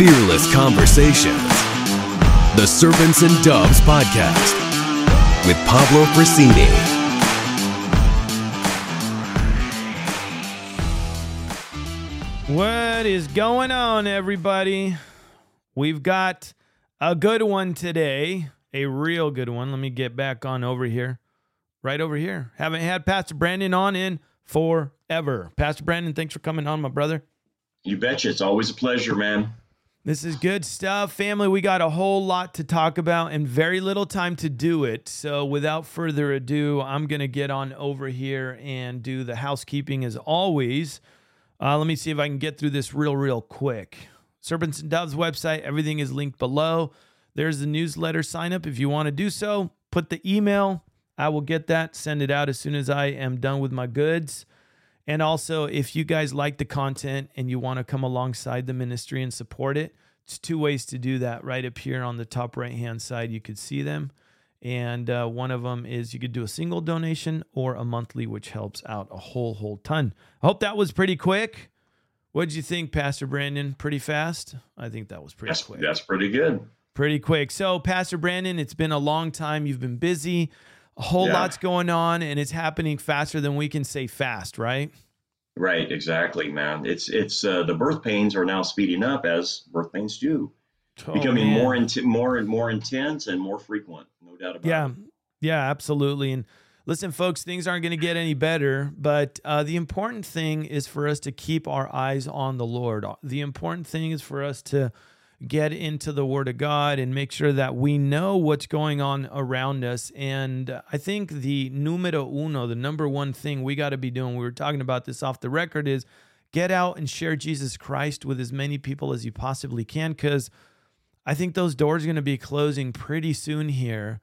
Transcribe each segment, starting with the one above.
fearless conversations. The Serpents and Doves Podcast with Pablo Frasini. What is going on, everybody? We've got a good one today, a real good one. Let me get back on over here, right over here. Haven't had Pastor Brandon on in forever. Pastor Brandon, thanks for coming on, my brother. You betcha. It's always a pleasure, man. This is good stuff. Family, we got a whole lot to talk about and very little time to do it. So, without further ado, I'm going to get on over here and do the housekeeping as always. Uh, let me see if I can get through this real, real quick. Serpents and Doves website, everything is linked below. There's the newsletter sign up if you want to do so. Put the email, I will get that, send it out as soon as I am done with my goods. And also, if you guys like the content and you want to come alongside the ministry and support it, it's two ways to do that. Right up here on the top right hand side, you could see them. And uh, one of them is you could do a single donation or a monthly, which helps out a whole, whole ton. I hope that was pretty quick. What did you think, Pastor Brandon? Pretty fast? I think that was pretty That's, quick. that's pretty good. Pretty quick. So, Pastor Brandon, it's been a long time. You've been busy. A whole Yeah. lot's going on, and it's happening faster than we can say fast, right? Right, exactly, man. It's it's uh, the birth pains are now speeding up as birth pains do, Oh, becoming man. more int- more and more intense and more frequent. No doubt about Yeah, it. yeah, yeah, absolutely. And listen, folks, things aren't going to get any better, but uh, the important thing is for us to keep our eyes on the Lord. The important thing is for us to get into the Word of God and make sure that we know what's going on around us. And I think the numero uno, the number one thing we got to be doing, we were talking about this off the record, is get out and share Jesus Christ with as many people as you possibly can because I think those doors are going to be closing pretty soon here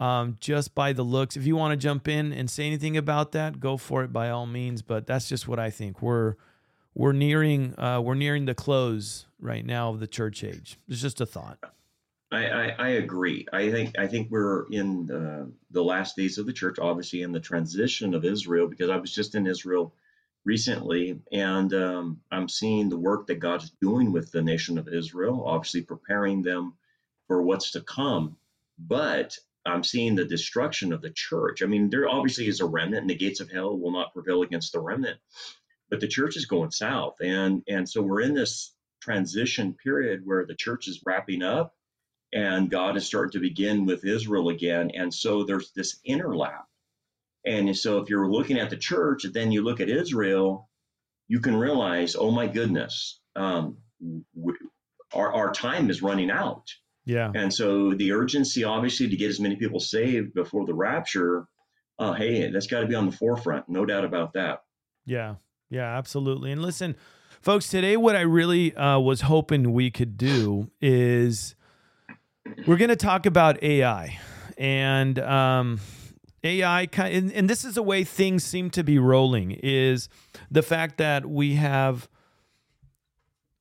um, just by the looks. If you want to jump in and say anything about that, go for it by all means. But that's just what I think. We're we're nearing uh, we're nearing the close right now of the church age. It's just a thought. I, I, I agree. I think I think we're in the, the last days of the church, obviously in the transition of Israel, because I was just in Israel recently, and um, I'm seeing the work that God's doing with the nation of Israel, obviously preparing them for what's to come. But I'm seeing the destruction of the church. I mean, there obviously is a remnant, and the gates of hell will not prevail against the remnant. But the church is going south, and and so we're in this transition period where the church is wrapping up and God is starting to begin with Israel again. And so there's this interlap. And so if you're looking at the church and then you look at Israel, you can realize, oh my goodness, um, our, our time is running out. Yeah. And so the urgency, obviously, to get as many people saved before the rapture, uh, hey, that's got to be on the forefront. No doubt about that. Yeah, yeah, absolutely. And listen, folks, today what I really uh, was hoping we could do is we're going to talk about AI and um, AI. And, and this is the way things seem to be rolling. Is the fact that we have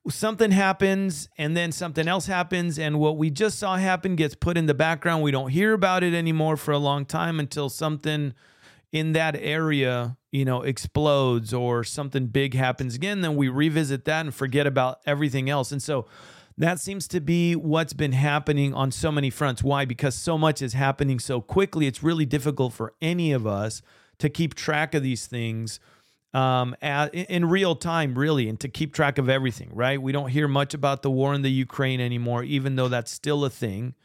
something happens and then something else happens and what we just saw happen gets put in the background we don't hear about it anymore for a long time until something in that area you know explodes or something big happens again then we revisit that and forget about everything else and so that seems to be what's been happening on so many fronts why because so much is happening so quickly it's really difficult for any of us to keep track of these things um, at, in real time, really, and to keep track of everything, right? We don't hear much about the war in the Ukraine anymore, even though that's still a thing.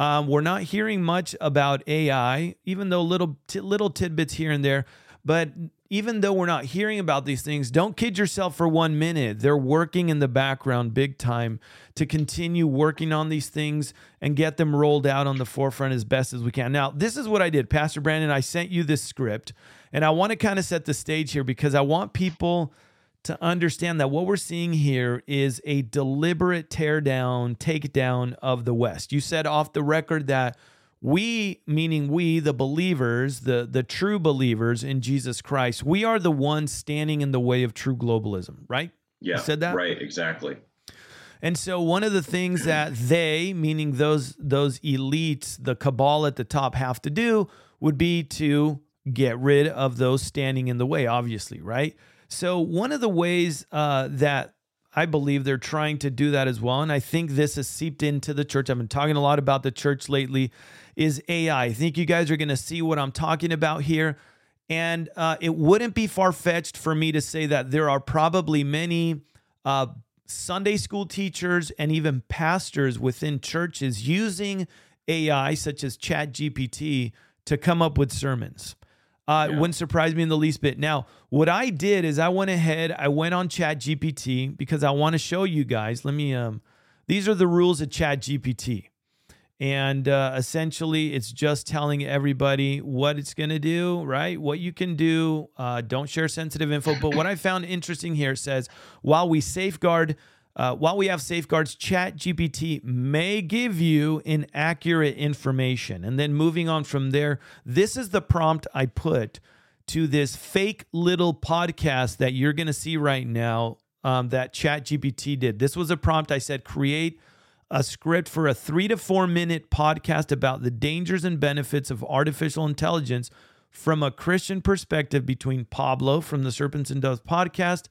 Um, we're not hearing much about AI, even though little t- little tidbits here and there. But even though we're not hearing about these things, don't kid yourself for one minute. They're working in the background big time to continue working on these things and get them rolled out on the forefront as best as we can. Now, this is what I did, Pastor Brandon. I sent you this script, and I want to kind of set the stage here because I want people to understand that what we're seeing here is a deliberate tear down, takedown of the West. You said off the record that we, meaning we, the believers, the, the true believers in Jesus Christ, we are the ones standing in the way of true globalism, right? Yeah. said that? Right. Exactly. And so one of the things that they, meaning those those elites, the cabal at the top have to do would be to get rid of those standing in the way, obviously, right? So one of the ways uh, that I believe they're trying to do that as well. And I think this has seeped into the church. I've been talking a lot about the church lately, is AI. I think you guys are going to see what I'm talking about here. And uh, it wouldn't be far fetched for me to say that there are probably many uh, Sunday school teachers and even pastors within churches using AI, such as ChatGPT, to come up with sermons. Uh, yeah. Wouldn't surprise me in the least bit. Now, what I did is I went ahead, I went on ChatGPT because I want to show you guys. Let me, um, these are the rules of ChatGPT. And uh, essentially, it's just telling everybody what it's going to do, right? What you can do. Uh, don't share sensitive info. But what I found interesting here says while we safeguard, uh, while we have safeguards, Chat GPT may give you inaccurate information. And then moving on from there, this is the prompt I put to this fake little podcast that you're going to see right now um, that Chat GPT did. This was a prompt I said, create a script for a three to four minute podcast about the dangers and benefits of artificial intelligence from a Christian perspective between Pablo from the Serpents and Doves podcast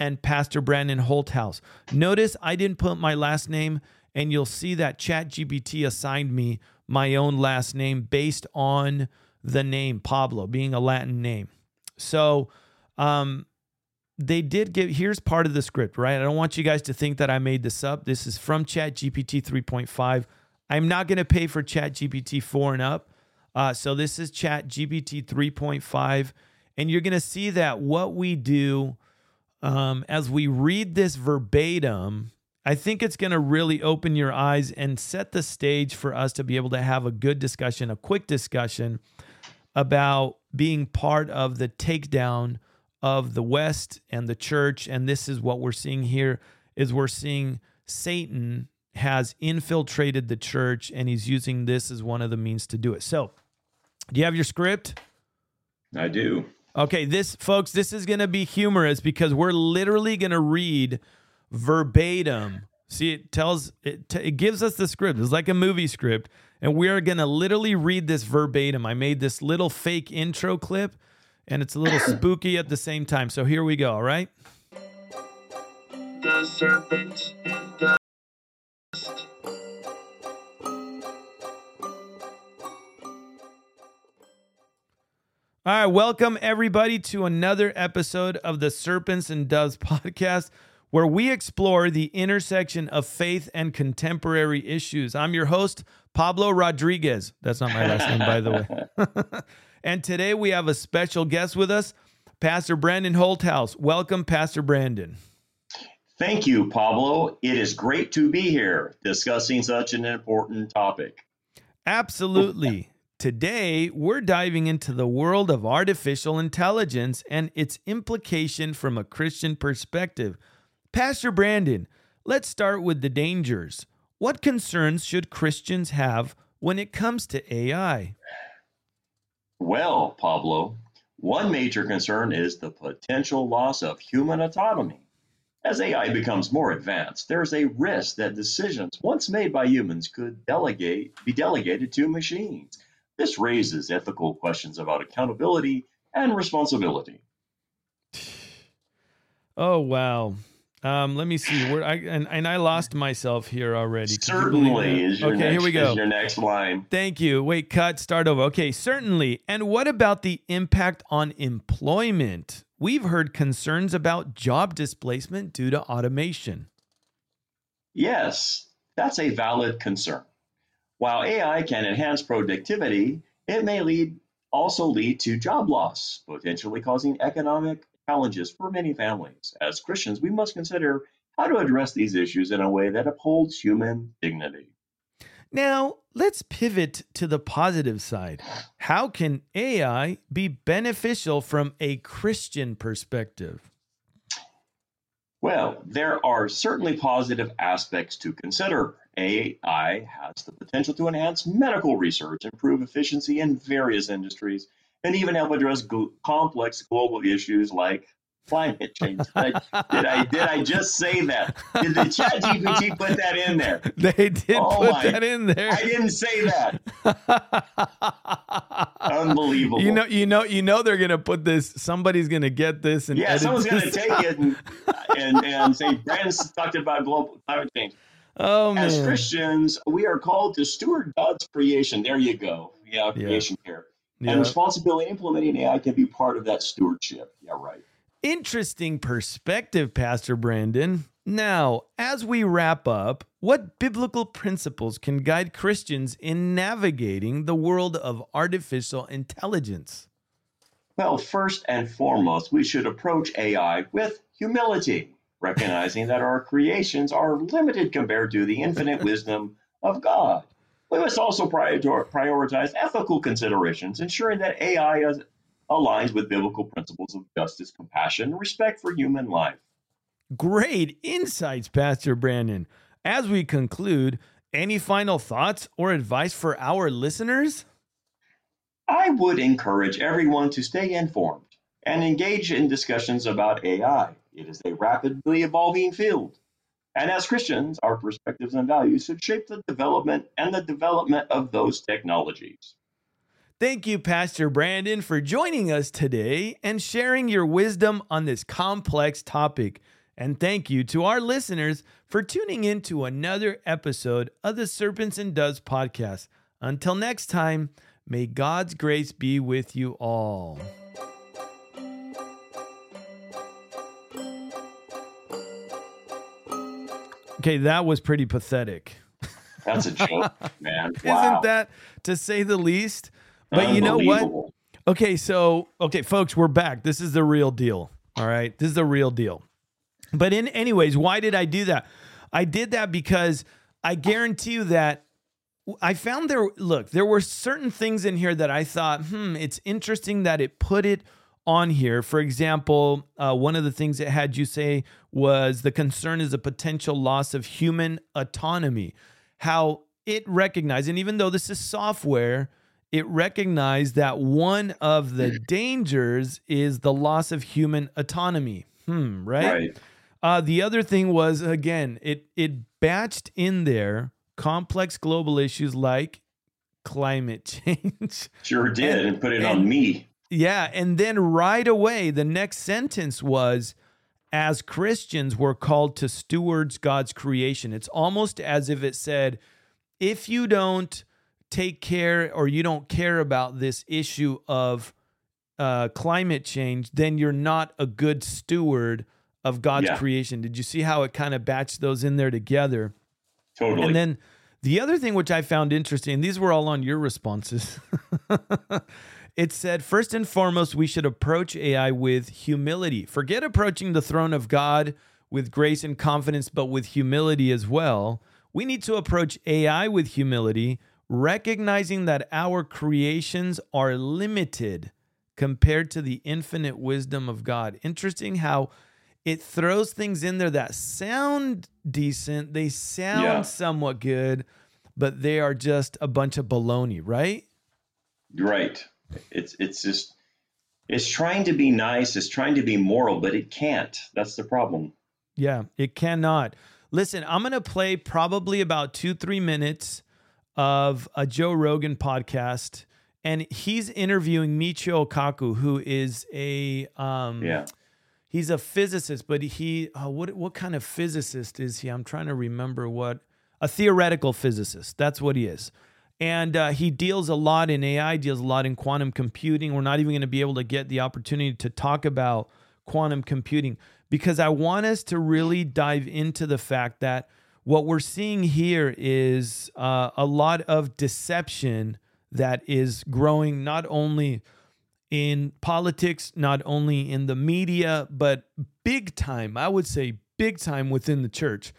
and Pastor Brandon Holthaus. Notice I didn't put my last name, and you'll see that ChatGPT assigned me my own last name based on the name Pablo being a Latin name. So, um, they did give here's part of the script, right? I don't want you guys to think that I made this up. This is from Chat GPT 3.5. I'm not going to pay for Chat GPT 4 and up. Uh, so this is Chat GPT 3.5. And you're going to see that what we do um, as we read this verbatim, I think it's going to really open your eyes and set the stage for us to be able to have a good discussion, a quick discussion about being part of the takedown of the West and the church. And this is what we're seeing here is we're seeing Satan has infiltrated the church and he's using this as one of the means to do it. So, do you have your script? I do. Okay, this folks, this is going to be humorous because we're literally going to read verbatim. See, it tells it, t- it gives us the script. It's like a movie script, and we are going to literally read this verbatim. I made this little fake intro clip and it's a little spooky at the same time. So here we go, all right? The serpent All right, welcome everybody to another episode of the Serpents and Doves podcast, where we explore the intersection of faith and contemporary issues. I'm your host, Pablo Rodriguez. That's not my last name, by the way. And today we have a special guest with us, Pastor Brandon Holthaus. Welcome, Pastor Brandon. Thank you, Pablo. It is great to be here discussing such an important topic. Absolutely. Today, we're diving into the world of artificial intelligence and its implication from a Christian perspective. Pastor Brandon, let's start with the dangers. What concerns should Christians have when it comes to AI? Well, Pablo, one major concern is the potential loss of human autonomy. As AI becomes more advanced, there's a risk that decisions once made by humans could delegate be delegated to machines. This raises ethical questions about accountability and responsibility. Oh wow. Um, let me see where I and, and I lost myself here already. Certainly is your okay. Next, here we go. Your next line. Thank you. Wait, cut. Start over. Okay, certainly. And what about the impact on employment? We've heard concerns about job displacement due to automation. Yes, that's a valid concern. While AI can enhance productivity, it may lead also lead to job loss, potentially causing economic challenges for many families. As Christians, we must consider how to address these issues in a way that upholds human dignity. Now, let's pivot to the positive side. How can AI be beneficial from a Christian perspective? Well, there are certainly positive aspects to consider. AI has the potential to enhance medical research, improve efficiency in various industries, and even help address gl- complex global issues like climate change. Did I, did I, did I just say that? Did the Chat GPT put that in there? They did oh put my, that in there. I didn't say that. Unbelievable. You know, you know, you know, they're gonna put this. Somebody's gonna get this and yeah, someone's going to this take it and, and, and say, Brandon's talked about global climate change. Oh As Christians, we are called to steward God's creation. There you go. Yeah, Yeah. creation care. Yeah. And responsibility in implementing AI can be part of that stewardship. Yeah, right. Interesting perspective, Pastor Brandon. Now, as we wrap up, what biblical principles can guide Christians in navigating the world of artificial intelligence? Well, first and foremost, we should approach AI with humility, recognizing that our creations are limited compared to the infinite wisdom of God. We must also prioritize ethical considerations, ensuring that AI is, aligns with biblical principles of justice, compassion, and respect for human life. Great insights, Pastor Brandon. As we conclude, any final thoughts or advice for our listeners? I would encourage everyone to stay informed and engage in discussions about AI. It is a rapidly evolving field. And as Christians, our perspectives and values should shape the development and the development of those technologies. Thank you, Pastor Brandon, for joining us today and sharing your wisdom on this complex topic. And thank you to our listeners for tuning in to another episode of the Serpents and Doves podcast. Until next time, may God's grace be with you all. Okay, that was pretty pathetic. That's a joke, man. Wow. Isn't that to say the least? But you know what? Okay, so okay, folks, we're back. This is the real deal. All right, this is the real deal. But in anyways, why did I do that? I did that because I guarantee you that I found there. Look, there were certain things in here that I thought, hmm, it's interesting that it put it on here. For example, uh, one of the things it had you say was the concern is a potential loss of human autonomy. How it recognized, and even though this is software, it recognized that one of the dangers is the loss of human autonomy. Hmm, right? Right. Uh, the other thing was again, it it batched in there complex global issues like climate change. Sure did, And- and, put it and- on me. Yeah, and then right away, the next sentence was, "As Christians, we're called to stewards God's creation." It's almost as if it said, "If you don't take care or you don't care about this issue of uh, climate change, then you're not a good steward of God's Yeah. creation." Did you see how it kind of batched those in there together? Totally. And then the other thing which I found interesting, these were all on your responses. it said, first and foremost, we should approach AI with humility. Forget approaching the throne of God with grace and confidence, but with humility as well. We need to approach AI with humility, recognizing that our creations are limited compared to the infinite wisdom of God. Interesting how it throws things in there that sound decent, they sound Yeah. somewhat good, but they are just a bunch of baloney, right? Right. It's it's just it's trying to be nice, it's trying to be moral, but it can't. That's the problem. Yeah, it cannot. Listen, I'm going to play probably about two, three minutes of a Joe Rogan podcast, and he's interviewing Michio Kaku, who is a um, Yeah. he's a physicist, but he uh, what what kind of physicist is he? I'm trying to remember what a theoretical physicist. That's what he is. And uh, he deals a lot in AI, deals a lot in quantum computing. We're not even going to be able to get the opportunity to talk about quantum computing because I want us to really dive into the fact that what we're seeing here is uh, a lot of deception that is growing not only in politics, not only in the media, but big time, I would say big time within the church.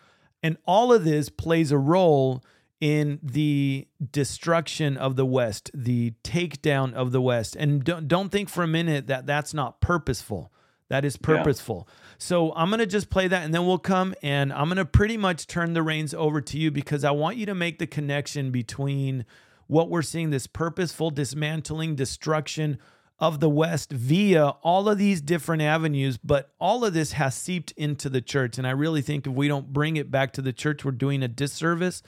And all of this plays a role in the destruction of the West, the takedown of the West. And don't, don't think for a minute that that's not purposeful. That is purposeful. So I'm going to just play that and then we'll come and I'm going to pretty much turn the reins over to you because I want you to make the connection between what we're seeing this purposeful dismantling, destruction of the West via all of these different avenues, but all of this has seeped into the church. And I really think if we don't bring it back to the church, we're doing a disservice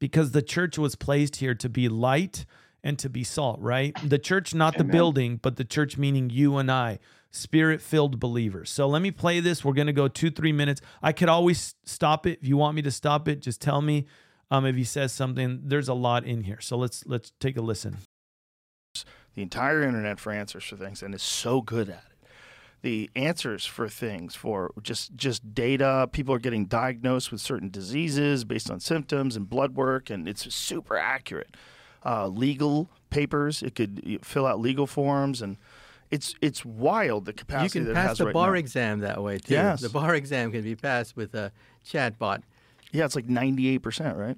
because the church was placed here to be light and to be salt, right? The church, not the building, but the church meaning you and I, spirit filled believers. So let me play this. We're going to go two, three minutes. I could always stop it. If you want me to stop it, just tell me. Um, if he says something, there's a lot in here. So let's let's take a listen. The entire internet for answers for things and is so good at it. The answers for things for just just data. People are getting diagnosed with certain diseases based on symptoms and blood work, and it's super accurate. Uh, legal papers. It could fill out legal forms, and it's it's wild the capacity You can pass the right bar now. exam that way too. Yes. The bar exam can be passed with a chatbot. Yeah, it's like ninety eight percent, right?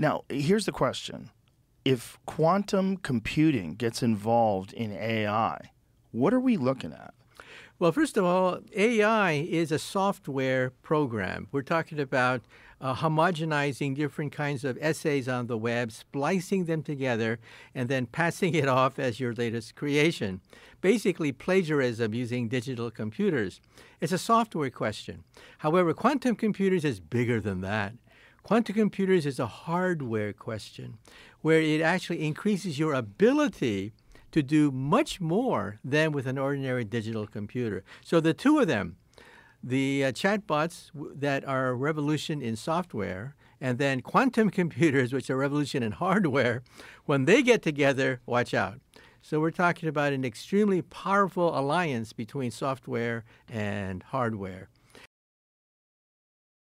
Now, here's the question. If quantum computing gets involved in AI, what are we looking at? Well, first of all, AI is a software program. We're talking about uh, homogenizing different kinds of essays on the web, splicing them together, and then passing it off as your latest creation. Basically, plagiarism using digital computers. It's a software question. However, quantum computers is bigger than that. Quantum computers is a hardware question where it actually increases your ability to do much more than with an ordinary digital computer. So the two of them, the uh, chatbots that are a revolution in software, and then quantum computers, which are a revolution in hardware, when they get together, watch out. So we're talking about an extremely powerful alliance between software and hardware.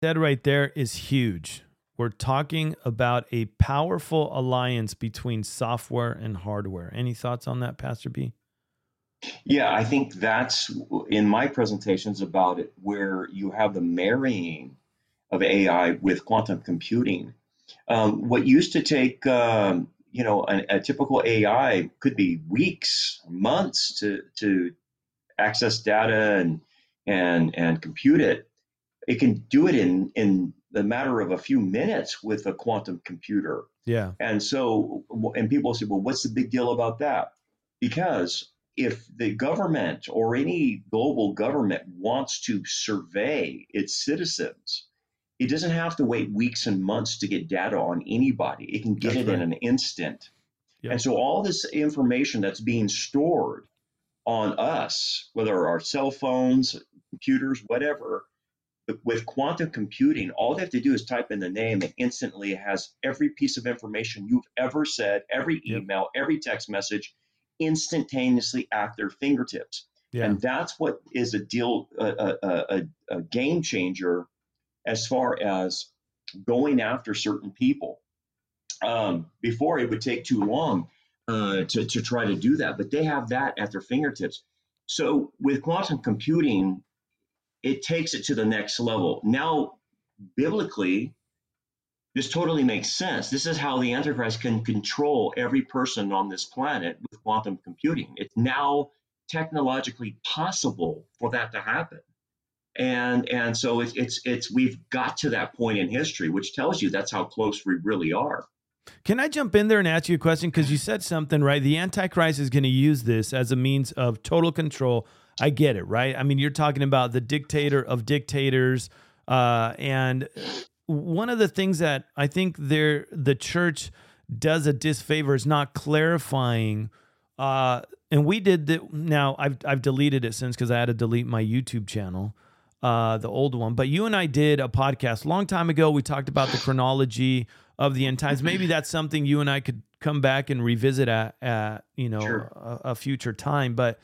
That right there is huge. We're talking about a powerful alliance between software and hardware. Any thoughts on that, Pastor B? Yeah, I think that's in my presentations about it, where you have the marrying of AI with quantum computing. Um, what used to take, um, you know, a, a typical AI could be weeks, months to to access data and and and compute it. It can do it in in the matter of a few minutes with a quantum computer. Yeah. And so, and people say, well, what's the big deal about that? Because if the government or any global government wants to survey its citizens, it doesn't have to wait weeks and months to get data on anybody. It can get That's it in an instant. Yeah. And so, all this information that's being stored on us, whether our cell phones, computers, whatever, with quantum computing, all they have to do is type in the name and instantly it has every piece of information you've ever said, every Yep. email, every text message instantaneously at their fingertips. Yeah. And that's what is a deal, a, a, a, a game changer as far as going after certain people. Um, before it would take too long uh, to, to try to do that, but they have that at their fingertips. So with quantum computing, it takes it to the next level. Now, biblically, this totally makes sense. This is how the Antichrist can control every person on this planet with quantum computing. It's now technologically possible for that to happen. And and so it's it's it's we've got to that point in history, which tells you that's how close we really are. Can I jump in there and ask you a question? Because you said something, right? The Antichrist is going to use this as a means of total control. I get it, right? I mean, you're talking about the dictator of dictators. Uh, and one of the things that I think there the church does a disfavor is not clarifying. Uh, and we did that. Now I've I've deleted it since because I had to delete my YouTube channel, uh, the old one. But you and I did a podcast a long time ago. We talked about the chronology of the end times. Maybe that's something you and I could come back and revisit at, at you know Sure. a, a future time. But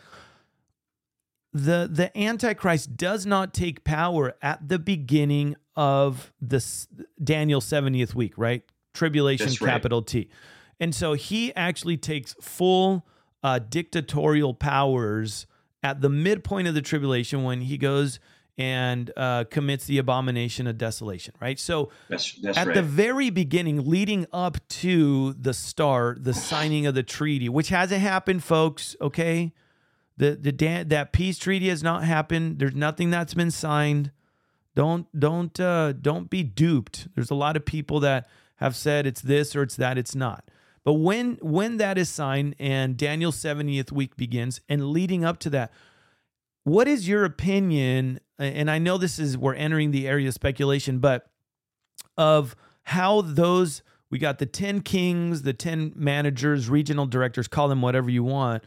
the the antichrist does not take power at the beginning of this Daniel 70th week, right? Tribulation right. capital T. And so he actually takes full uh, dictatorial powers at the midpoint of the tribulation when he goes and uh, commits the abomination of desolation, right? So That's that's at right. the very beginning, leading up to the start, the signing of the treaty, which hasn't happened, folks. Okay, the the Dan- that peace treaty has not happened. There's nothing that's been signed. Don't don't uh, don't be duped. There's a lot of people that have said it's this or it's that. It's not. But when when that is signed and Daniel's 70th week begins and leading up to that, what is your opinion? And I know this is we're entering the area of speculation, but of how those we got the 10 kings, the 10 managers, regional directors, call them whatever you want.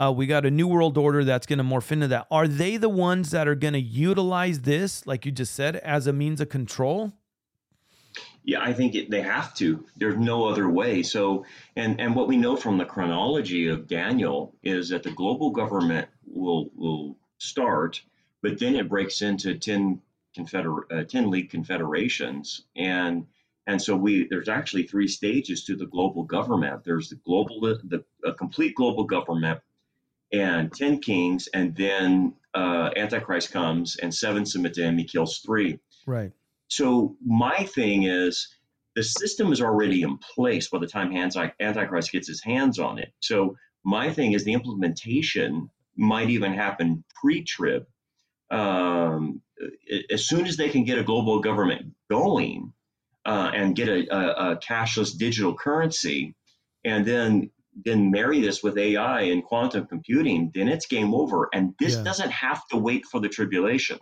Uh, we got a new world order that's going to morph into that. Are they the ones that are going to utilize this, like you just said, as a means of control? Yeah, I think it, they have to. There's no other way. So, and and what we know from the chronology of Daniel is that the global government will will start, but then it breaks into ten confeder uh, ten league confederations, and and so we there's actually three stages to the global government. There's the global the a complete global government, and ten kings, and then uh, Antichrist comes and seven submit to him. He kills three. Right. So my thing is the system is already in place by the time Antichrist gets his hands on it. So my thing is the implementation might even happen pre-trib. Um, as soon as they can get a global government going uh, and get a, a, a, cashless digital currency, and then then marry this with AI and quantum computing, then it's game over. And this yeah. doesn't have to wait for the tribulation.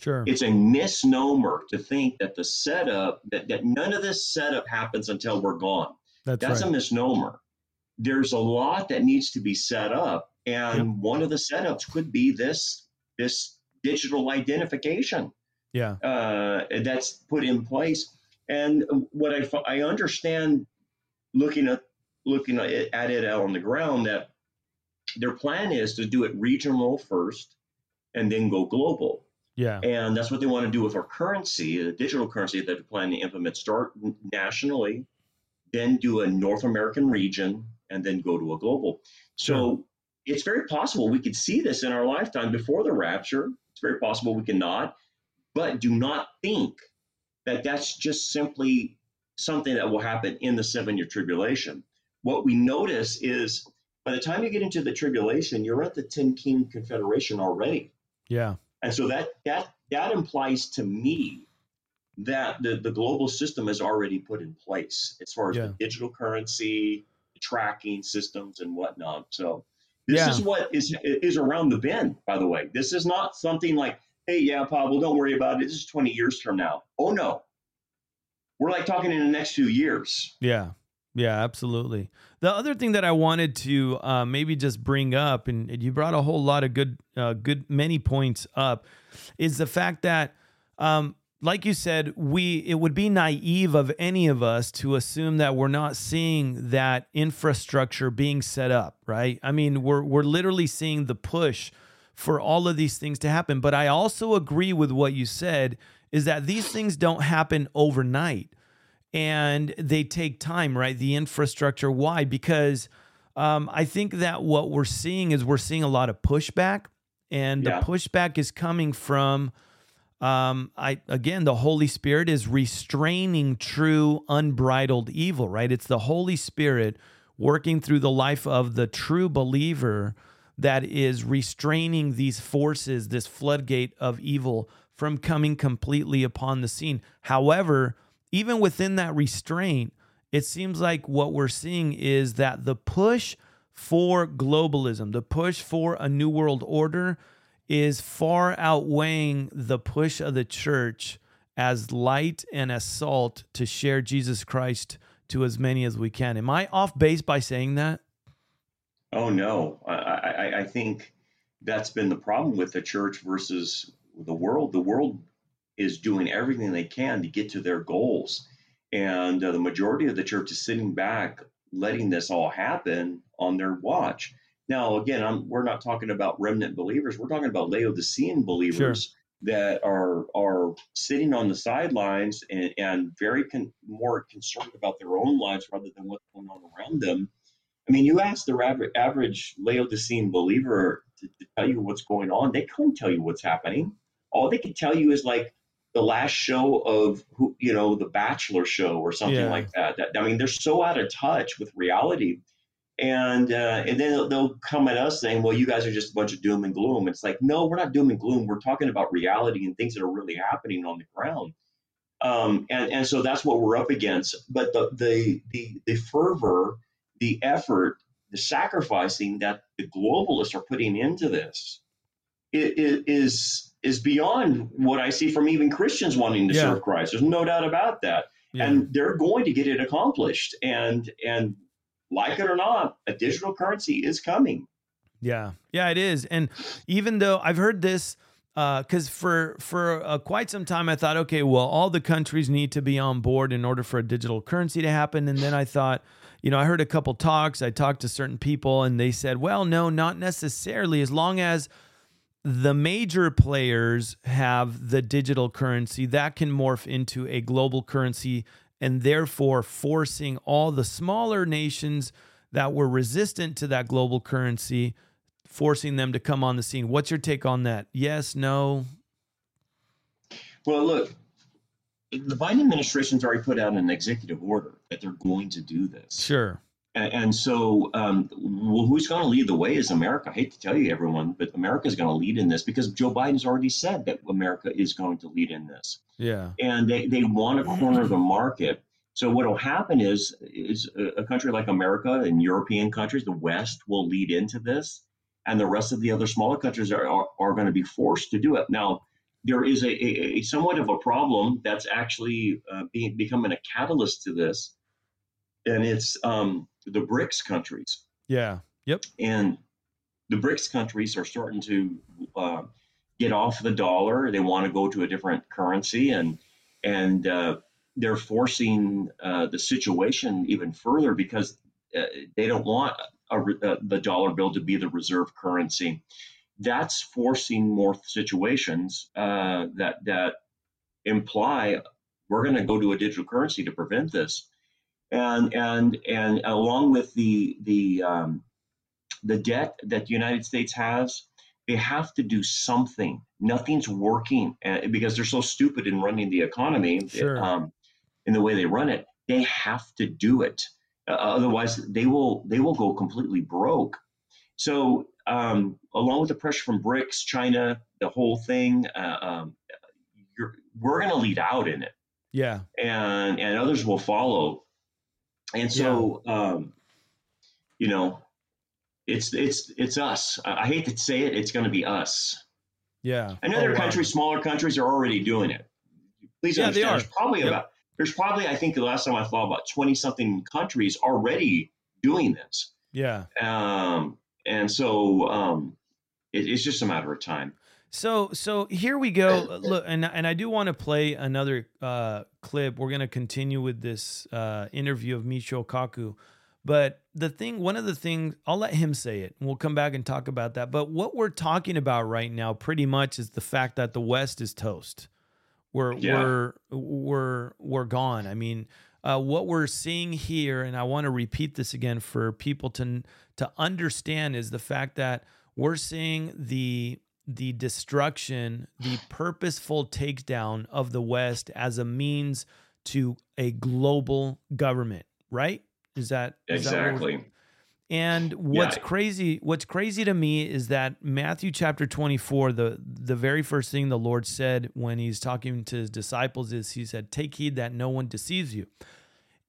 Sure. It's a misnomer to think that the setup that, that none of this setup happens until we're gone. That's, That's right. a misnomer. There's a lot that needs to be set up, and yep. one of the setups could be this this digital identification. Yeah, uh, that's put in place. And what I I understand, looking at looking at it out on the ground, that their plan is to do it regional first, and then go global. Yeah. And that's what they want to do with our currency, the digital currency that they're planning to implement. Start nationally, then do a North American region, and then go to a global. So sure. it's very possible we could see this in our lifetime before the rapture. It's very possible we cannot, but do not think that that's just simply something that will happen in the seven year tribulation. What we notice is by the time you get into the tribulation, you're at the 10 king confederation already. Yeah. And so that that that implies to me that the, the global system is already put in place as far as yeah. the digital currency, the tracking systems, and whatnot. So this yeah. is what is is around the bend. By the way, this is not something like, hey, yeah, Pablo, don't worry about it. This is twenty years from now. Oh no, we're like talking in the next few years. Yeah. Yeah, absolutely. The other thing that I wanted to uh, maybe just bring up, and you brought a whole lot of good, uh, good many points up, is the fact that, um, like you said, we it would be naive of any of us to assume that we're not seeing that infrastructure being set up, right? I mean, we're we're literally seeing the push for all of these things to happen. But I also agree with what you said is that these things don't happen overnight and they take time, right? The infrastructure. Why? Because um, I think that what we're seeing is we're seeing a lot of pushback, and yeah. the pushback is coming from. Um, I again, the Holy Spirit is restraining true unbridled evil, right? It's the Holy Spirit working through the life of the true believer that is restraining these forces, this floodgate of evil from coming completely upon the scene. However, even within that restraint, it seems like what we're seeing is that the push for globalism, the push for a new world order, is far outweighing the push of the church as light and as salt to share Jesus Christ to as many as we can. Am I off base by saying that? Oh no, I, I, I think that's been the problem with the church versus the world. The world is doing everything they can to get to their goals. And uh, the majority of the church is sitting back, letting this all happen on their watch. Now, again, I'm, we're not talking about remnant believers. We're talking about Laodicean believers sure. that are are sitting on the sidelines and, and very con- more concerned about their own lives rather than what's going on around them. I mean, you ask the average, average Laodicean believer to, to tell you what's going on, they couldn't tell you what's happening. All they can tell you is like, the last show of who you know the bachelor show or something yeah. like that. that. i mean they're so out of touch with reality and uh, and then they'll, they'll, come at us saying well you guys are just a bunch of doom and gloom it's like no we're not doom and gloom we're talking about reality and things that are really happening on the ground um, and and so that's what we're up against but the the the, the fervor the effort, the sacrificing that the globalists are putting into this i- i- is is beyond what I see from even Christians wanting to Yeah. serve Christ. There's no doubt about that, Yeah. and they're going to get it accomplished. And and like it or not, a digital currency is coming. Yeah, yeah, it is. And even though I've heard this, because for for uh, quite some time I thought, okay, well, all the countries need to be on board in order for a digital currency to happen. And then I thought, you know, I heard a couple talks. I talked to certain people, and they said, well, no, not necessarily. As long as the major players have the digital currency that can morph into a global currency and therefore forcing all the smaller nations that were resistant to that global currency forcing them to come on the scene. What's your take on that? Yes no? Well, look, the Biden administration's already put out an executive order that they're going to do this. sure And, so, um, well, who's going to lead the way is America. I hate to tell you, everyone, but America is going to lead in this because Joe Biden's already said that America is going to lead in this, yeah and they, they want to corner the market. So what will happen is is a, a country like America and European countries, the West, will lead into this, and the rest of the other smaller countries are are, are going to be forced to do it. Now, there is a, a, a somewhat of a problem that's actually uh, being becoming a catalyst to this, and it's um, the BRICS countries. yeah yep And the BRICS countries are starting to uh, get off the dollar. They want to go to a different currency, and and uh, they're forcing uh, the situation even further because uh, they don't want a, re- uh, the dollar bill to be the reserve currency. That's forcing more situations uh, that that imply we're going to go to a digital currency to prevent this, and and and along with the the um, the debt that the United States has, they have to do something. Nothing's working uh, because they're so stupid in running the economy, Sure. um, in the way they run it. They have to do it, uh, otherwise they will they will go completely broke. So, um, along with the pressure from BRICS, China, the whole thing, uh, um, you're, we're going to lead out in it yeah and and others will follow. And so, um, you know, it's it's it's us. I I hate to say it, it's going to be us. yeah And Oh, other wow. smaller countries, are already doing it. Please Yeah, they understand. are. There's probably Yep. about there's probably I think the last time I thought about twenty something countries already doing this. yeah Um, and so um, it, it's just a matter of time. So so here we go. Look, and and I do want to play another uh, clip. We're gonna continue with this uh, interview of Michio Kaku. But the thing, one of the things, I'll let him say it, and we'll come back and talk about that. But what we're talking about right now, pretty much, is the fact that the West is toast. We're Yeah. we're we're we're gone. I mean, uh, what we're seeing here, and I want to repeat this again for people to to understand, is the fact that we're seeing the the destruction, the purposeful takedown of the West as a means to a global government. Right? Is that is that Exactly. and what's Yeah. crazy, what's crazy to me is that Matthew chapter 24, the the very first thing the Lord said when he's talking to his disciples is he said, "Take heed that no one deceives you."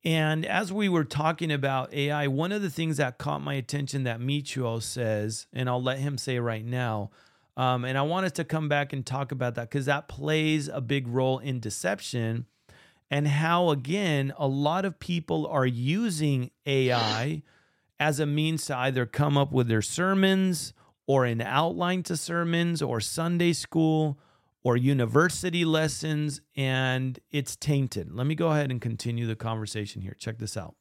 And as we were talking about AI, one of the things that caught my attention that Michio says, and I'll let him say right now, um, and I want us to come back and talk about that because that plays a big role in deception and how, again, a lot of people are using AI as a means to either come up with their sermons or an outline to sermons or Sunday school or university lessons, and it's tainted. Let me go ahead and continue the conversation here. Check this out.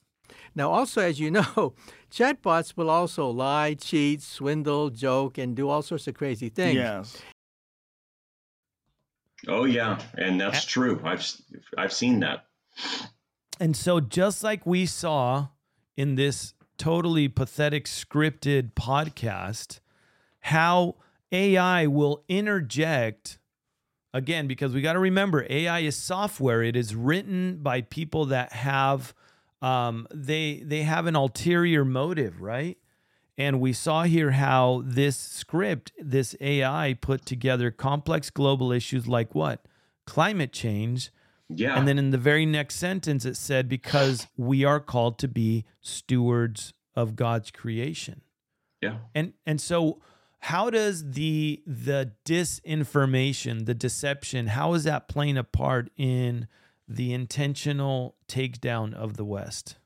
Now, also, as you know, chatbots will also lie, cheat, swindle, joke, and do all sorts of crazy things. Yes. Oh yeah, and that's true. I've s- I've seen that. And so, just like we saw in this totally pathetic scripted podcast, how AI will interject again, because we got to remember AI is software. It is written by people that have um, they they have an ulterior motive, right? And we saw here how this script, this AI, put together complex global issues like what climate change, Yeah. and then in the very next sentence, it said, because we are called to be stewards of God's creation. Yeah. And and so how does the the disinformation, the deception, how is that playing a part in the intentional takedown of the West?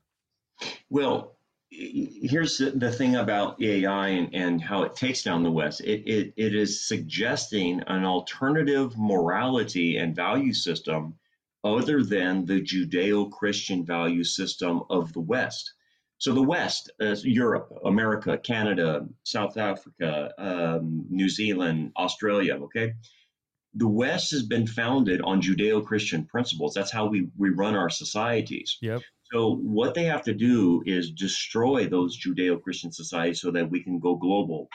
Well, here's the, thing about AI and, and how it takes down the West. It, it, it is suggesting an alternative morality and value system other than the Judeo Christian value system of the West. So the West, uh, Europe, America, Canada, South Africa, um, New Zealand, Australia, okay? The West has been founded on Judeo Christian principles. That's how we, we run our societies. Yep. So what they have to do is destroy those Judeo-Christian societies so that we can go global.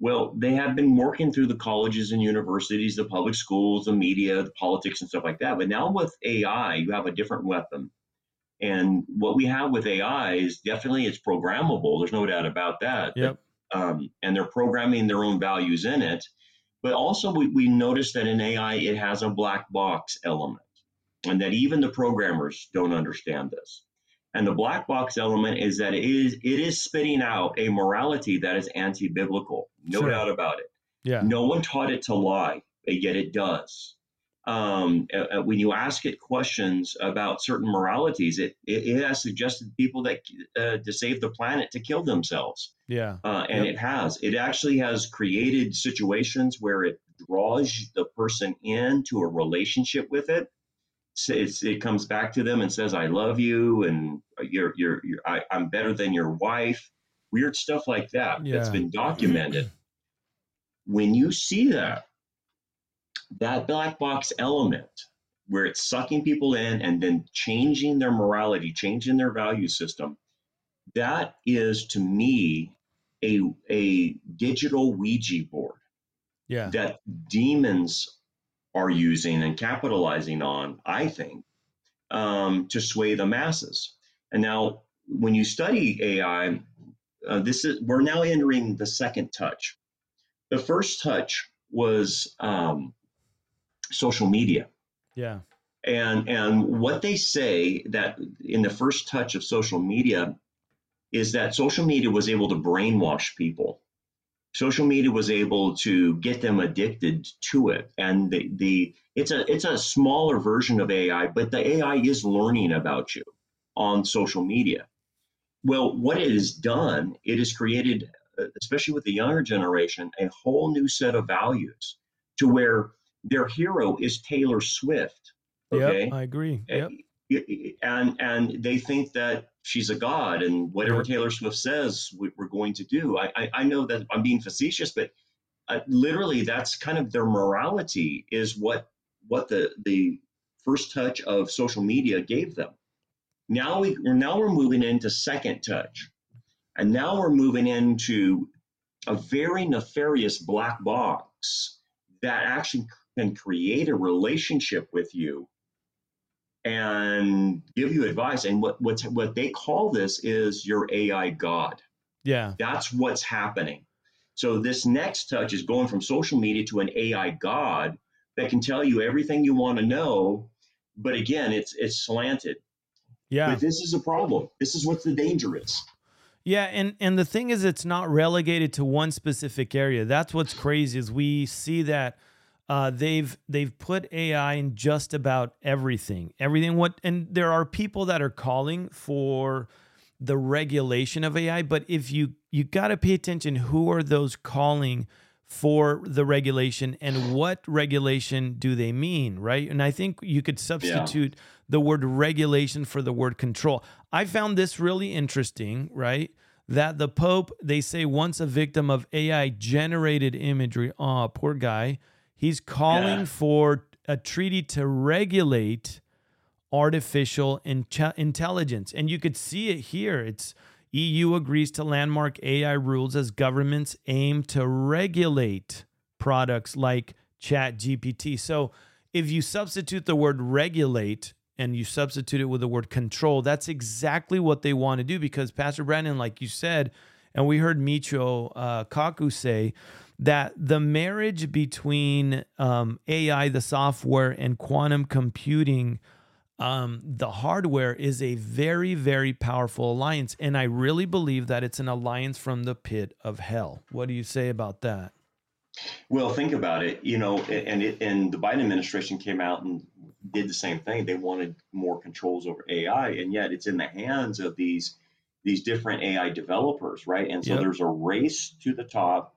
Well, they have been working through the colleges and universities, the public schools, the media, the politics, and stuff like that. But now with AI, you have a different weapon. And what we have with AI is definitely it's programmable. There's no doubt about that. Yep. Um, and they're programming their own values in it. But also, we, we notice that in AI, it has a black box element, and that even the programmers don't understand this. And the black box element is that it is it is spitting out a morality that is anti-biblical, no Sure. doubt about it. Yeah. No one taught it to lie, but yet it does. Um, uh, when you ask it questions about certain moralities, it it, it has suggested people that uh, to save the planet to kill themselves, Yeah. uh, and Yep. it has. It actually has created situations where it draws the person into a relationship with it. So it's, it comes back to them and says, "I love you," and you're you're, you're I, I'm better than your wife. Weird stuff like that that's Yeah. been documented. when you see that, that black box element where it's sucking people in and then changing their morality, changing their value system, that is to me a a digital Ouija board Yeah. that demons are using and capitalizing on, I think, um, to sway the masses. And now, when you study AI, uh, this is we're now entering the second touch. The first touch was um, social media, Yeah. and and what they say that in the first touch of social media is that social media was able to brainwash people. Social media was able to get them addicted to it. And the, the it's a it's a smaller version of ai but the ai is learning about you on social media. Well what it has done it has created especially with the younger generation a whole new set of values to where their hero is taylor swift okay Yep. I agree. Yep. and and they think that she's a god and whatever Yep. Taylor Swift says we- we're going to do. I I, I know that I'm being facetious, but uh, literally that's kind of their morality is what what the the first touch of social media gave them. Now we now we're moving into second touch, and now we're moving into a very nefarious black box that actually can create a relationship with you and give you advice. And what what's, what they call this is your AI God. Yeah. That's what's happening. So this next touch is going from social media to an AI God that can tell you everything you want to know. But again, it's it's slanted. Yeah. But this is a problem. This is what the danger is. Yeah, and and the thing is, it's not relegated to one specific area. That's what's crazy is we see that uh, they've they've put AI in just about everything, everything. What and there are people that are calling for the regulation of AI, but if you you got to pay attention, who are those calling for the regulation and what regulation do they mean, right? And I think you could substitute the word regulation for the word control. I found this really interesting, right? That the Pope, they say, once a victim of AI generated imagery. Oh, poor guy. He's calling Yeah. for a treaty to regulate artificial inte- intelligence. And you could see it here. It's EU agrees to landmark AI rules as governments aim to regulate products like ChatGPT. So if you substitute the word regulate and you substitute it with the word control, that's exactly what they want to do because Pastor Brandon, like you said, and we heard Michio uh, Kaku say that the marriage between um, AI, the software, and quantum computing um, the hardware is a very, very powerful alliance. And I really believe that it's an alliance from the pit of hell. What do you say about that? Well, think about it. You know, and it, and the Biden administration came out and did the same thing. They wanted more controls over AI, and yet it's in the hands of these these different AI developers, right? And so yep. there's a race to the top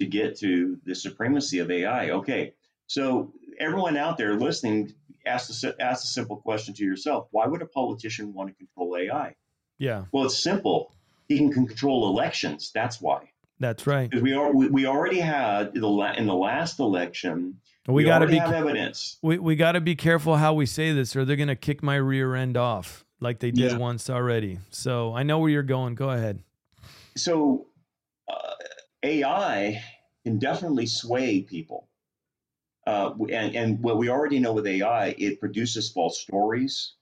to get to the supremacy of AI. Okay, so everyone out there listening, ask a, ask a simple question to yourself: Why would a politician want to control AI? Yeah. Well, it's simple. He can control elections. That's why. That's right. Because we are we, we already had the in the last election. We, we got to be have evidence. We we got to be careful how we say this, or they're going to kick my rear end off like they did yeah. once already. So I know where you're going. Go ahead. So AI can definitely sway people. Uh, and, and what we already know with AI, it produces false stories.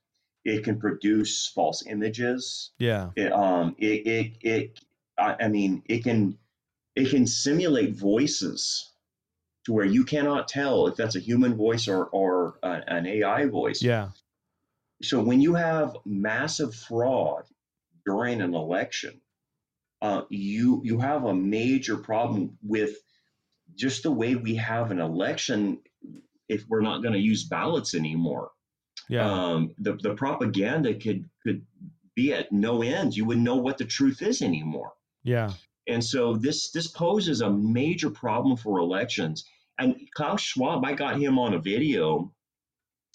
It can produce false images. Yeah. It, um, it, it, it I, I mean, it can it can simulate voices to where you cannot tell if that's a human voice or, or a, an AI voice. Yeah. So when you have massive fraud during an election, uh, you you have a major problem with just the way we have an election. If we're not going to use ballots anymore, yeah, um, the the propaganda could could be at no end. You wouldn't know what the truth is anymore. Yeah. And so this this poses a major problem for elections. And Klaus Schwab, I got him on a video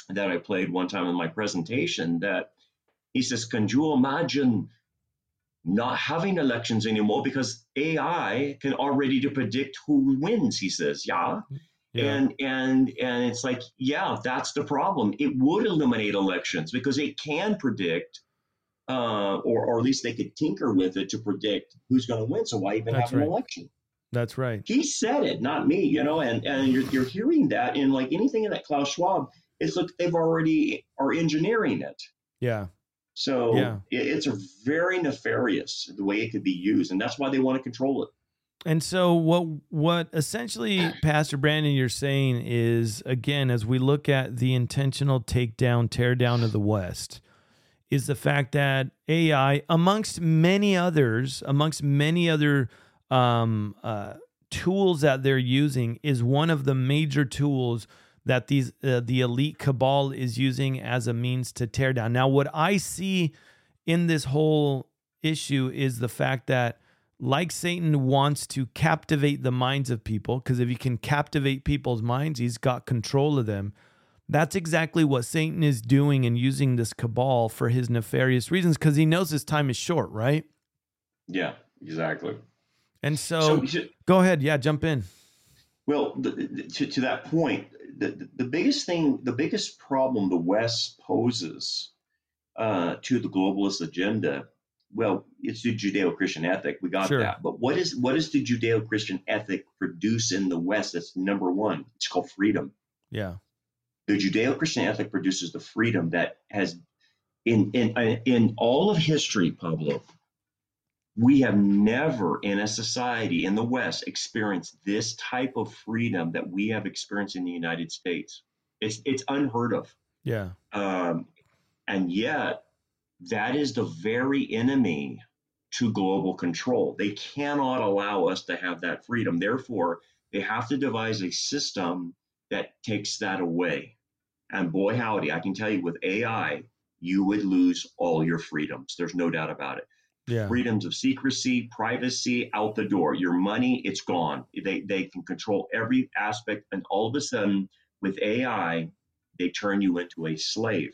that I played one time in my presentation that he says, Can you imagine not having elections anymore because AI can already to predict who wins? He says, Yeah. Yeah. And and and it's like, yeah, that's the problem. It would eliminate elections because it can predict uh, or, or at least they could tinker with it to predict who's going to win. So why even That's have an election? That's right. He said it, not me. You know, and and you're, you're hearing that in like anything in that Klaus Schwab. It's like they've already are engineering it. Yeah. So yeah. It's a very nefarious the way it could be used, and that's why they want to control it. And so what what essentially Pastor Brandon you're saying is again as we look at the intentional takedown teardown of the West is the fact that AI, amongst many others, amongst many other um, uh, tools that they're using, is one of the major tools that these uh, the elite cabal is using as a means to tear down. Now, what I see in this whole issue is the fact that, like Satan wants to captivate the minds of people, because if he can captivate people's minds, he's got control of them. That's exactly what Satan is doing and using this cabal for his nefarious reasons because he knows his time is short, right? Yeah, exactly. And so, so go ahead. Yeah, jump in. Well, the, the, to, to that point, the, the biggest thing, the biggest problem the West poses uh, to the globalist agenda, well, it's the Judeo-Christian ethic. We got sure. that. But what is what does the Judeo-Christian ethic produce in the West? That's number one. It's called freedom. Yeah the Judeo-Christian ethic produces the freedom that has in in in all of history, Pablo. We have never in a society in the West experienced this type of freedom that we have experienced in the United States. It's it's unheard of. Yeah. Um, and yet, that is the very enemy to global control. They cannot allow us to have that freedom. Therefore, they have to devise a system that takes that away. And boy, howdy, I can tell you with AI, you would lose all your freedoms. There's no doubt about it. Yeah. Freedoms of secrecy, privacy, out the door. Your money, it's gone. They, they can control every aspect. And all of a sudden, with AI, they turn you into a slave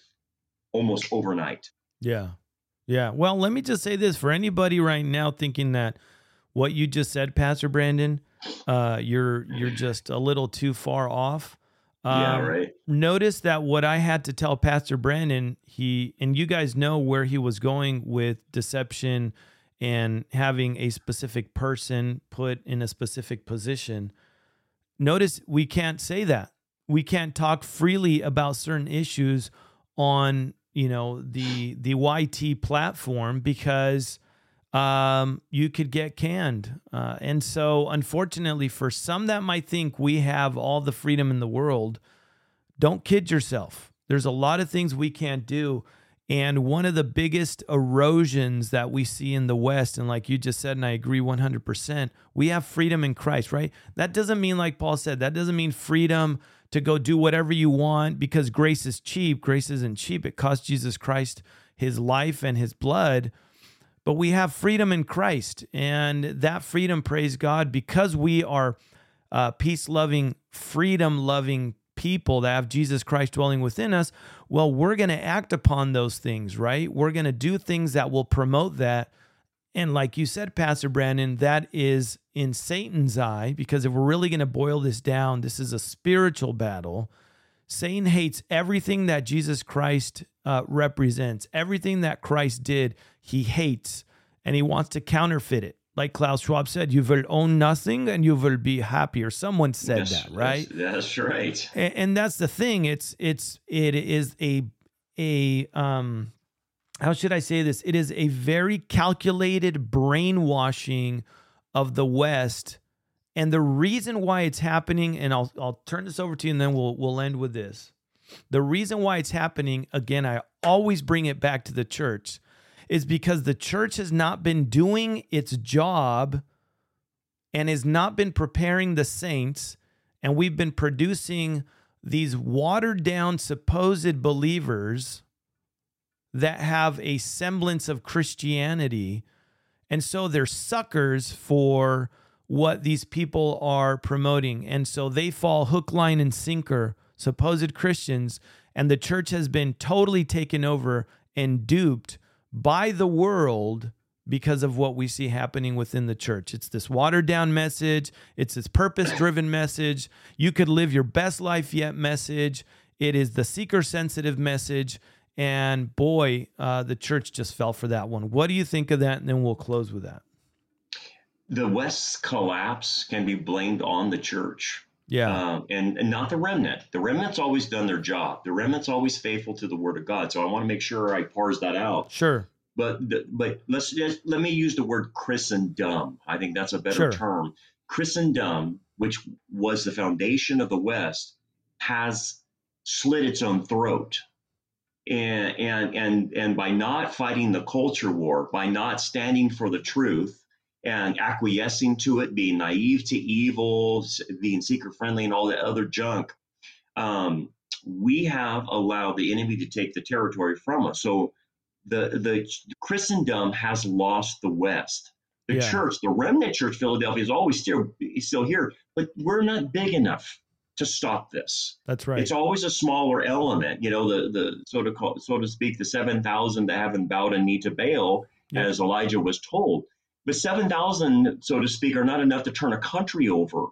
almost overnight. Yeah. Yeah. Well, let me just say this for anybody right now thinking that what you just said, Pastor Brandon, uh, you're you're just a little too far off. Um, yeah, right. Notice that what I had to tell Pastor Brandon, he and you guys know where he was going with deception and having a specific person put in a specific position. Notice we can't say that. We can't talk freely about certain issues on, you know, the the YT platform because um, you could get canned. Uh, and so, unfortunately, for some that might think we have all the freedom in the world, don't kid yourself. There's a lot of things we can't do. And one of the biggest erosions that we see in the West, and like you just said, and I agree 100%, we have freedom in Christ, right? That doesn't mean, like Paul said, that doesn't mean freedom to go do whatever you want because grace is cheap. Grace isn't cheap. It cost Jesus Christ his life and his blood. But we have freedom in Christ. And that freedom, praise God, because we are uh, peace loving, freedom loving people that have Jesus Christ dwelling within us, well, we're going to act upon those things, right? We're going to do things that will promote that. And like you said, Pastor Brandon, that is in Satan's eye, because if we're really going to boil this down, this is a spiritual battle. Satan hates everything that Jesus Christ uh, represents, everything that Christ did, he hates, and he wants to counterfeit it like Klaus Schwab said, you will own nothing and you will be happier. Someone said that, right? That's, that's right. and, and that's the thing it's it's it is a a um how should i say this it is a very calculated brainwashing of the west and the reason why it's happening and i'll i'll turn this over to you and then we'll we'll end with this the reason why it's happening again i always bring it back to the church is because the church has not been doing its job and has not been preparing the saints and we've been producing these watered down supposed believers that have a semblance of Christianity. And so they're suckers for what these people are promoting. And so they fall hook, line, and sinker, supposed Christians. And the church has been totally taken over and duped by the world because of what we see happening within the church. It's this watered down message, it's this purpose driven message. You could live your best life yet message. It is the seeker sensitive message. And boy, uh, the church just fell for that one. What do you think of that? And then we'll close with that. The West's collapse can be blamed on the church. Yeah. Um, and, and not the remnant. The remnant's always done their job. The remnant's always faithful to the word of God. So I want to make sure I parse that out. sure. But the, but let's just let me use the word Christendom. I think that's a better Sure. term. Christendom, which was the foundation of the West, has slit its own throat. And and and and by not fighting the culture war, by not standing for the truth and acquiescing to it, being naive to evil, being seeker friendly, and all that other junk, um, we have allowed the enemy to take the territory from us. So the the Christendom has lost the West. The Yeah. church, the remnant church, Philadelphia is always still still here, but we're not big enough to stop this. That's right. It's always a smaller element, you know, the the so to call, so to speak, the seven thousand that haven't bowed a knee to Baal, Yeah. as Elijah was told. But seven thousand, so to speak, are not enough to turn a country over.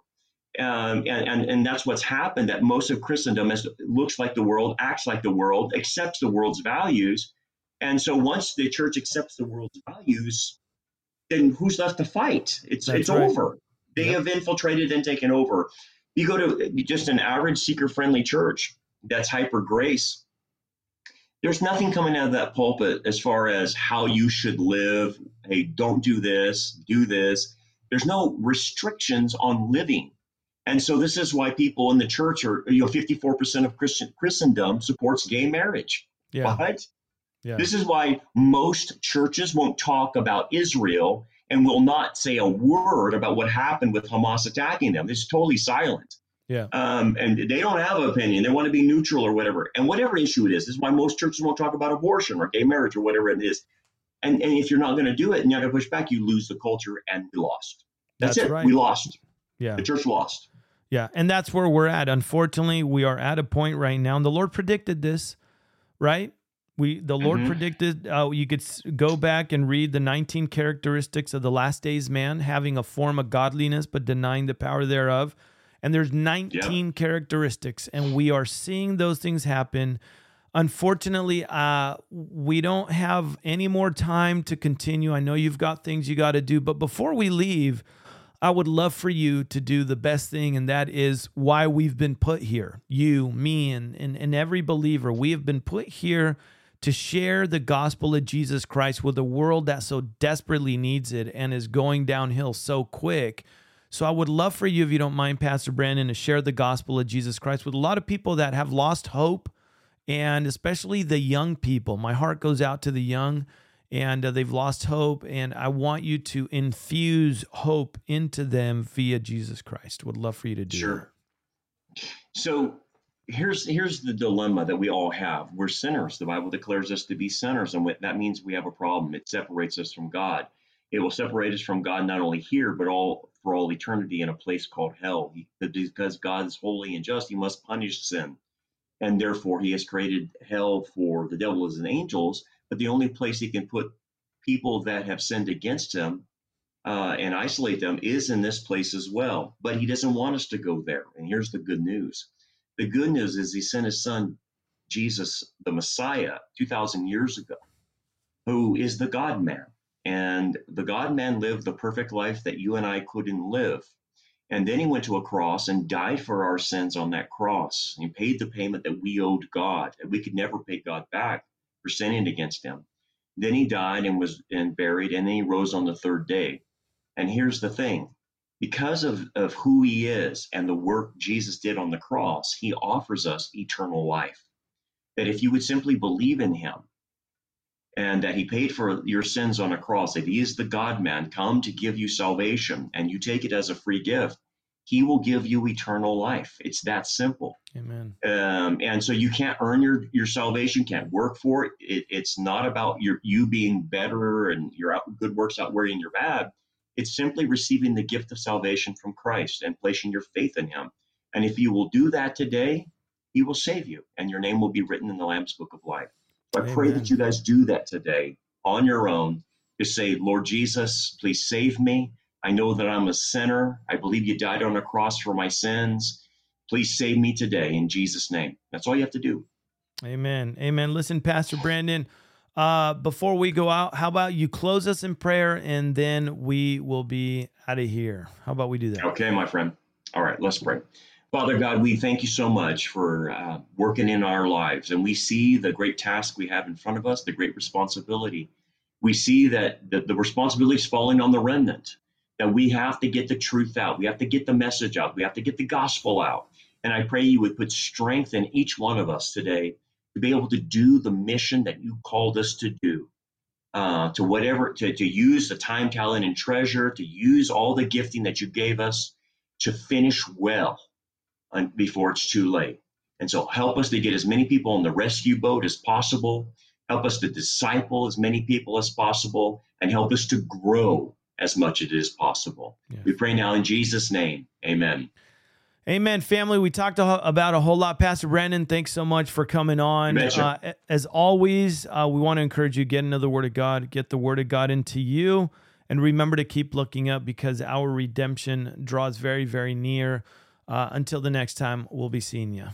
Um, and, and and that's what's happened. That most of Christendom is, looks like the world, acts like the world, accepts the world's values, and so once the church accepts the world's values, then who's left to fight? It's That's it's right. over. They Yep. have infiltrated and taken over. You go to just an average seeker-friendly church that's hyper grace. There's nothing coming out of that pulpit as far as how you should live. Hey, don't do this, do this. There's no restrictions on living. And so this is why people in the church are, you know, 54% of Christian Christendom supports gay marriage. yeah. What? Yeah. This is why most churches won't talk about Israel and will not say a word about what happened with Hamas attacking them. It's totally silent. Yeah. Um, and they don't have an opinion. They want to be neutral or whatever. And whatever issue it is, this is why most churches won't talk about abortion or gay marriage or whatever it is. And, and if you're not going to do it and you're going to push back, you lose the culture and we lost. That's, That's it. right. We lost. Yeah. The church lost. Yeah, and that's where we're at. Unfortunately, we are at a point right now, and the Lord predicted this, right? We the Lord Mhm. predicted. Uh, you could s- go back and read the 19 characteristics of the last days man, having a form of godliness but denying the power thereof. And there's 19 characteristics, and we are seeing those things happen. Unfortunately, uh, we don't have any more time to continue. I know you've got things you got to do, but before we leave, I would love for you to do the best thing, and that is why we've been put here. You, me, and, and, and every believer. We have been put here to share the gospel of Jesus Christ with a world that so desperately needs it and is going downhill so quick. So I would love for you, if you don't mind, Pastor Brandon, to share the gospel of Jesus Christ with a lot of people that have lost hope and especially the young people. My heart goes out to the young and uh, they've lost hope. And I want you to infuse hope into them via Jesus Christ. Would love for you to do sure. So here's here's the dilemma that we all have. We're sinners. The Bible declares us to be sinners, and that means we have a problem. It separates us from God. It will separate us from God not only here, but all for all eternity in a place called hell. Because God is holy and just, He must punish sin, and therefore He has created hell for the devil and angels. But the only place He can put people that have sinned against Him uh, and isolate them is in this place as well. But He doesn't want us to go there. And here's the good news the good news is he sent his son, Jesus, the Messiah, 2,000 years ago, who is the God man. And the God man lived the perfect life that you and I couldn't live. And then he went to a cross and died for our sins on that cross. He paid the payment that we owed God, and we could never pay God back for sinning against him. Then he died and was and buried, and then he rose on the third day. And here's the thing because of, of who he is and the work Jesus did on the cross, he offers us eternal life. That if you would simply believe in him and that he paid for your sins on a cross, that he is the God man come to give you salvation and you take it as a free gift, he will give you eternal life. It's that simple. Amen. Um, and so you can't earn your, your salvation, can't work for it. it. It's not about your you being better and your out, good works outweighing your bad it's simply receiving the gift of salvation from Christ and placing your faith in Him. And if you will do that today, He will save you, and your name will be written in the Lamb's Book of Life. I pray that you guys do that today on your own. To say, Lord Jesus, please save me. I know that I'm a sinner. I believe you died on a cross for my sins. Please save me today in Jesus' name. That's all you have to do. Amen. Amen. Listen, Pastor Brandon. Uh, before we go out, how about you close us in prayer and then we will be out of here? How about we do that? Okay, my friend. All right, let's pray. Father God, we thank you so much for uh, working in our lives. And we see the great task we have in front of us, the great responsibility. We see that the, the responsibility is falling on the remnant, that we have to get the truth out. We have to get the message out. We have to get the gospel out. And I pray you would put strength in each one of us today to be able to do the mission that you called us to do. Uh, to whatever, to, to use the time, talent, and treasure, to use all the gifting that you gave us to finish well before it's too late. And so help us to get as many people on the rescue boat as possible. Help us to disciple as many people as possible and help us to grow as much as it is possible. Yeah. We pray now in Jesus' name. Amen. Amen, family. We talked about a whole lot. Pastor Brandon, thanks so much for coming on. Uh, as always, uh, we want to encourage you get into the Word of God, get the Word of God into you, and remember to keep looking up because our redemption draws very, very near. Uh, until the next time, we'll be seeing you.